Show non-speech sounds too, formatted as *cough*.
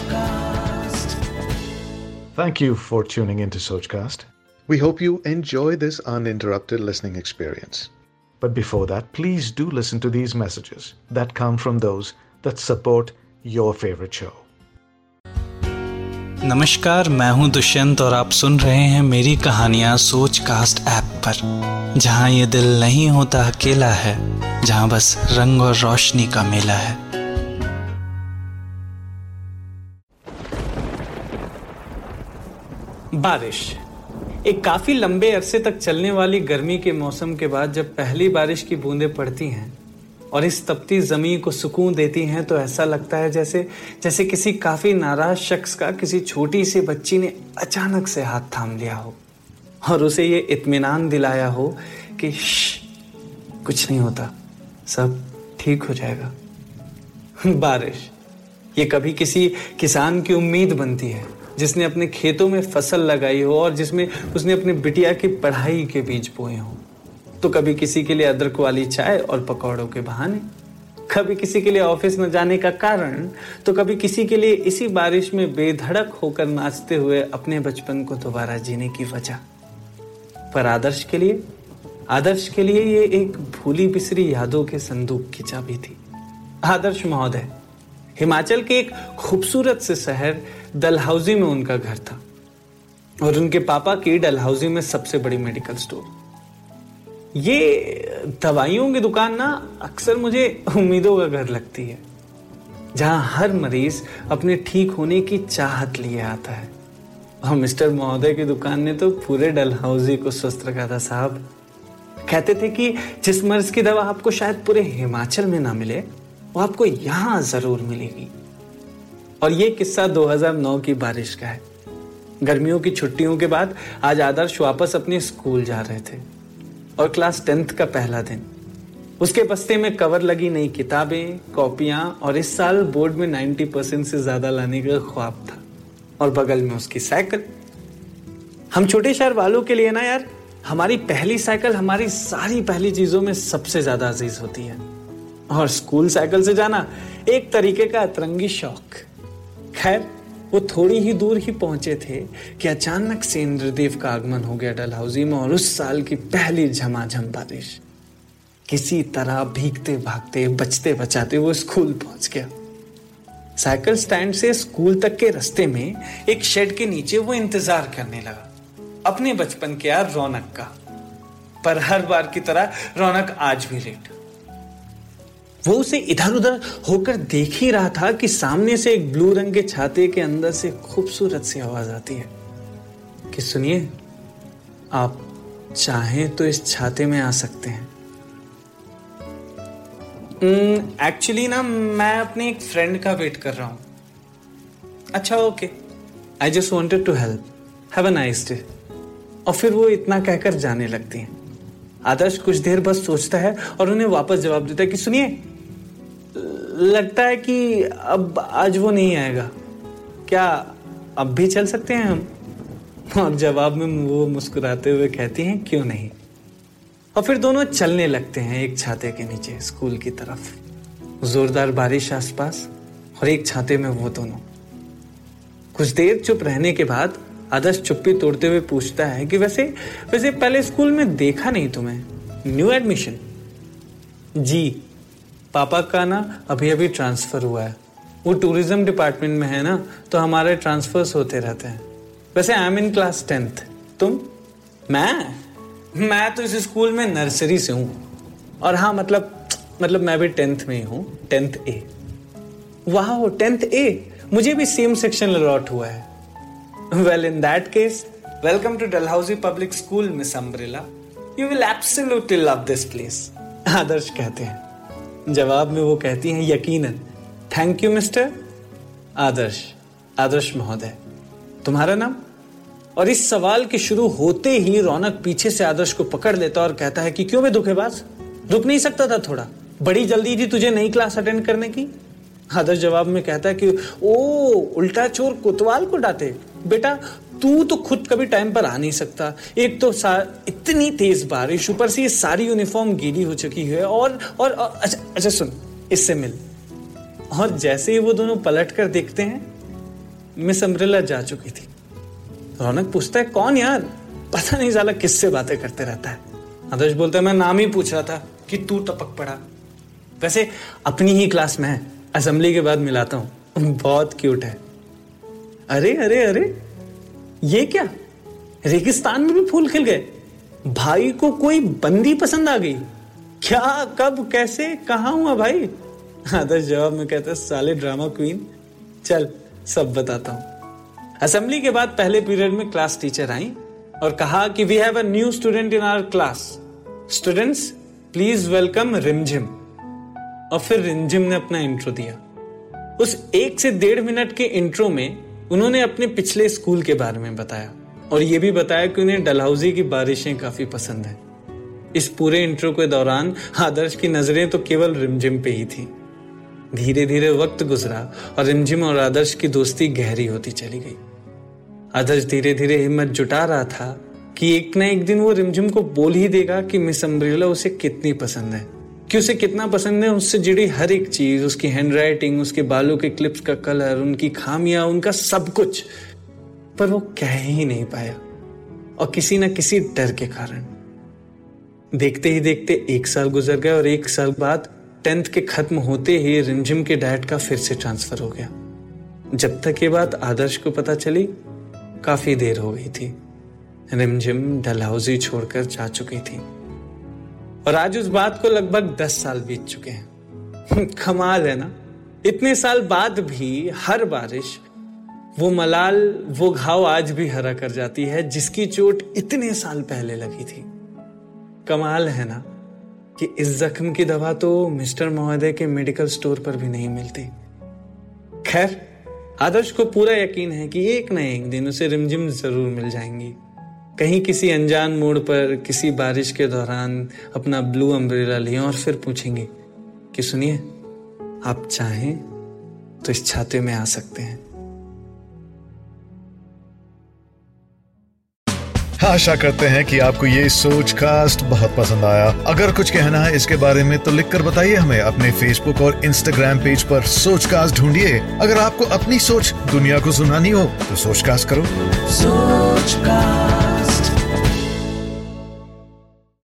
Sochcast. Thank you for tuning into Sochcast. We hope you enjoy this uninterrupted listening experience. But before that, please do listen to these messages that come from those that support your favorite show. नमस्कार मैं हूँ दुष्यंत और आप सुन रहे हैं मेरी कहानियाँ सोच कास्ट ऐप पर जहाँ ये दिल नहीं होता अकेला है जहाँ बस रंग और रोशनी का मेला है बारिश। एक काफ़ी लंबे अरसे तक चलने वाली गर्मी के मौसम के बाद जब पहली बारिश की बूंदें पड़ती हैं और इस तपती ज़मीन को सुकून देती हैं तो ऐसा लगता है जैसे जैसे किसी काफ़ी नाराज़ शख्स का किसी छोटी सी बच्ची ने अचानक से हाथ थाम लिया हो और उसे ये इत्मीनान दिलाया हो कि कुछ नहीं होता, सब ठीक हो जाएगा। *laughs* बारिश, ये कभी किसी किसान की उम्मीद बनती है। जिसने अपने खेतों में फ़सल लगाई हो और जिसमें उसने अपने बिटिया की पढ़ाई के बीज बोए हों। तो कभी किसी के लिए अदरक वाली चाय और पकौड़ों के बहाने, कभी किसी के लिए ऑफ़िस न जाने का कारण तो कभी किसी के लिए इसी बारिश में बेधड़क होकर नाचते हुए अपने बचपन को दोबारा जीने की वजह। पर आदर्श के लिए, आदर्श के लिए ये एक भूली बिसरी यादों के संदूक की चाबी थी। आदर्श महोदय हिमाचल के एक खूबसूरत से शहर डलहाउजी में उनका घर था और उनके पापा की डलहौजी में सबसे बड़ी मेडिकल स्टोर। ये दवाइयों की दुकान ना अक्सर मुझे उम्मीदों का घर लगती है, जहाँ हर मरीज़ अपने ठीक होने की चाहत लिए आता है। और मिस्टर महोदय की दुकान ने तो पूरे डलहाउजी को स्वस्थ रखा था, साहब। कहते थे कि जिस मर्ज की दवा आपको शायद पूरे हिमाचल में ना मिले वो आपको यहाँ ज़रूर मिलेगी। और ये किस्सा 2009 की बारिश का है। गर्मियों की छुट्टियों के बाद आज आदर्श वापस अपने स्कूल जा रहे थे। और क्लास टेंथ का पहला दिन। उसके बस्ते में कवर लगी नई किताबें, कॉपियाँ और इस साल बोर्ड में 90 परसेंट से ज़्यादा लाने का ख्वाब था। और बगल में उसकी साइकिल। हम छोटे शहर वालों के लिए ना यार, हमारी पहली साइकिल हमारी सारी पहली चीज़ों में सबसे ज़्यादा अज़ीज़ होती है। और स्कूल साइकिल से जाना, एक तरीके का अतरंगी शौक। खैर, वो थोड़ी ही दूर ही पहुँचे थे कि अचानक से इंद्रदेव का आगमन हो गया डलहौजी में और उस साल की पहली झमाझम बारिश। किसी तरह भीगते, भागते, बचते, बचाते वो स्कूल पहुँच गया। साइकिल स्टैंड से स्कूल तक के रास्ते में एक शेड के नीचे वो इंतज़ार करने लगा, अपने बचपन के यार रौनक का। पर हर बार की तरह रौनक आज भी लेट। वो उसे इधर उधर होकर देख ही रहा था कि सामने से एक ब्लू रंग के छाते के अंदर से खूबसूरत सी आवाज़ आती है। कि सुनिए, आप चाहें तो इस छाते में आ सकते हैं। एक्चुअली ना, मैं अपने एक फ्रेंड का वेट कर रहा हूँ। अच्छा okay I just wanted to help have a nice day और फिर वो इतना कहकर जाने लगती हैं। आदर्श कुछ देर बस सोचता है और उन्हें वापस जवाब देता है कि सुनिए, लगता है कि अब, आज वो नहीं आएगा। क्या अब भी चल सकते हैं हम? और जवाब में वो मुस्कुराते हुए कहती हैं, क्यों नहीं? और फिर दोनों चलने लगते हैं एक छाते के नीचे, स्कूल की तरफ़। जोरदार बारिश आसपास और एक छाते में वो दोनों। कुछ देर चुप रहने के बाद आदर्श चुप्पी तोड़ते हुए पूछता है कि वैसे वैसे पहले स्कूल में देखा नहीं तुम्हें। न्यू एडमिशन जी, पापा का ना अभी अभी ट्रांसफ़र हुआ है। वो टूरिज़्म डिपार्टमेंट में है ना तो हमारे ट्रांसफर्स होते रहते हैं। वैसे I am in class tenth तुम? मैं? मैं तो इस स्कूल में नर्सरी से हूँ। और हाँ मतलब मतलब मैं भी टेंथ में ही हूँ टेंथ ए वाह टेंथ ए मुझे भी सेम सेक्शन अलॉट हुआ है। Well in that case welcome to Dalhousie public school miss umbrella you will absolutely love this place Adarsh कहते हैं। जवाब में वो कहती हैं, यकीनन. Thank you mister Adarsh Adarsh महोदय, तुम्हारा नाम? और इस सवाल के शुरू होते ही रौनक पीछे से आदर्श को पकड़ लेता और कहता है कि क्यों मैं धोखेबाज रुक नहीं सकता था थोड़ा। बड़ी जल्दी थी तुझे नई क्लास अटेंड करने की? आदर्श जवाब में कहता है कि ओ उल्टा चोर कोतवाल को डांटे। बेटा तू तो खुद कभी टाइम पर आ नहीं सकता। एक तो इतनी तेज बारिश ऊपर से ये सारी यूनिफॉर्म गीली हो चुकी है और और, अच्छा अच्छा सुन इससे मिल। और जैसे ही वो दोनों पलट कर देखते हैं मिस अम्ब्रेला जा चुकी थी। रौनक पूछता है कौन यार? पता नहीं साला किससे बातें करते रहता है? आदर्श बोलता है मैं नाम ही पूछ रहा था कि तू टपक पड़ा। वैसे अपनी ही क्लास में है। असेंबली के बाद मिलाता हूँ। बहुत क्यूट है। अरे अरे अरे, ये क्या? रेगिस्तान में भी फूल खिल गए। भाई को कोई बंदी पसंद आ गई। क्या, कब, कैसे, कहा हुआ भाई? आदर्श जवाब में कहता साले ड्रामा क्वीन चल, सब बताता हूँ। असेंबली के बाद पहले पीरियड में क्लास टीचर आई और कहा कि we have a new student in our class students please welcome Rimjhim और फिर रिमझिम ने अपना इंट्रो दिया। उस एक से डेढ़ मिनट के इंट्रो में उन्होंने अपने पिछले स्कूल के बारे में बताया। और यह भी बताया कि उन्हें डलहौजी की बारिशें काफ़ी पसंद है। इस पूरे इंट्रो के दौरान आदर्श की नज़रें तो केवल रिमझिम पे ही थी। धीरे धीरे वक्त गुजरा और रिमझिम और आदर्श की दोस्ती गहरी होती चली गई। आदर्श धीरे धीरे हिम्मत जुटा रहा था कि एक ना एक दिन वो रिमझिम को बोल ही देगा कि मिस अम्ब्रेला उसे कितनी पसंद है। कि उसे कितना पसंद है, उससे जुड़ी हर एक चीज़, उसकी हैंडराइटिंग उसके बालों के क्लिप्स का कलर उनकी खामियाँ, उनका सब कुछ। पर वो कह ही नहीं पाया। और किसी ना किसी डर के कारण। देखते ही देखते एक साल गुजर गया और एक साल बाद टेंथ के खत्म होते ही रिमझिम के डैड का फिर से ट्रांसफ़र हो गया। जब तक ये बात आदर्श को पता चली, काफ़ी देर हो गई थी। रिमझिम डलहौजी छोड़कर जा चुकी थी। और आज उस बात को लगभग दस साल बीत चुके हैं। कमाल है ना? इतने साल बाद भी हर बारिश, वो मलाल, वो घाव आज भी हरा कर जाती है, जिसकी चोट इतने साल पहले लगी थी। कमाल है ना कि इस जख्म की दवा तो मिस्टर महोदय के मेडिकल स्टोर पर भी नहीं मिलती। खैर, आदर्श को पूरा यकीन है कि एक न एक दिन उसे रिमझिम ज़रूर मिल जाएँगी। कहीं किसी अनजान मोड़ पर किसी बारिश के दौरान अपना ब्लू अम्ब्रेला लिए और फिर पूछेंगे कि सुनिए आप चाहें तो इस छाते में आ सकते हैं। आशा करते हैं कि आपको ये सोच कास्ट बहुत पसंद आया। अगर कुछ कहना है इसके बारे में तो लिखकर बताइए हमें अपने फेसबुक और इंस्टाग्राम पेज पर सोच कास्ट ढूंढिए। अगर आपको अपनी सोच दुनिया को सुनानी हो तो सोच कास्ट करो। सोच कास्ट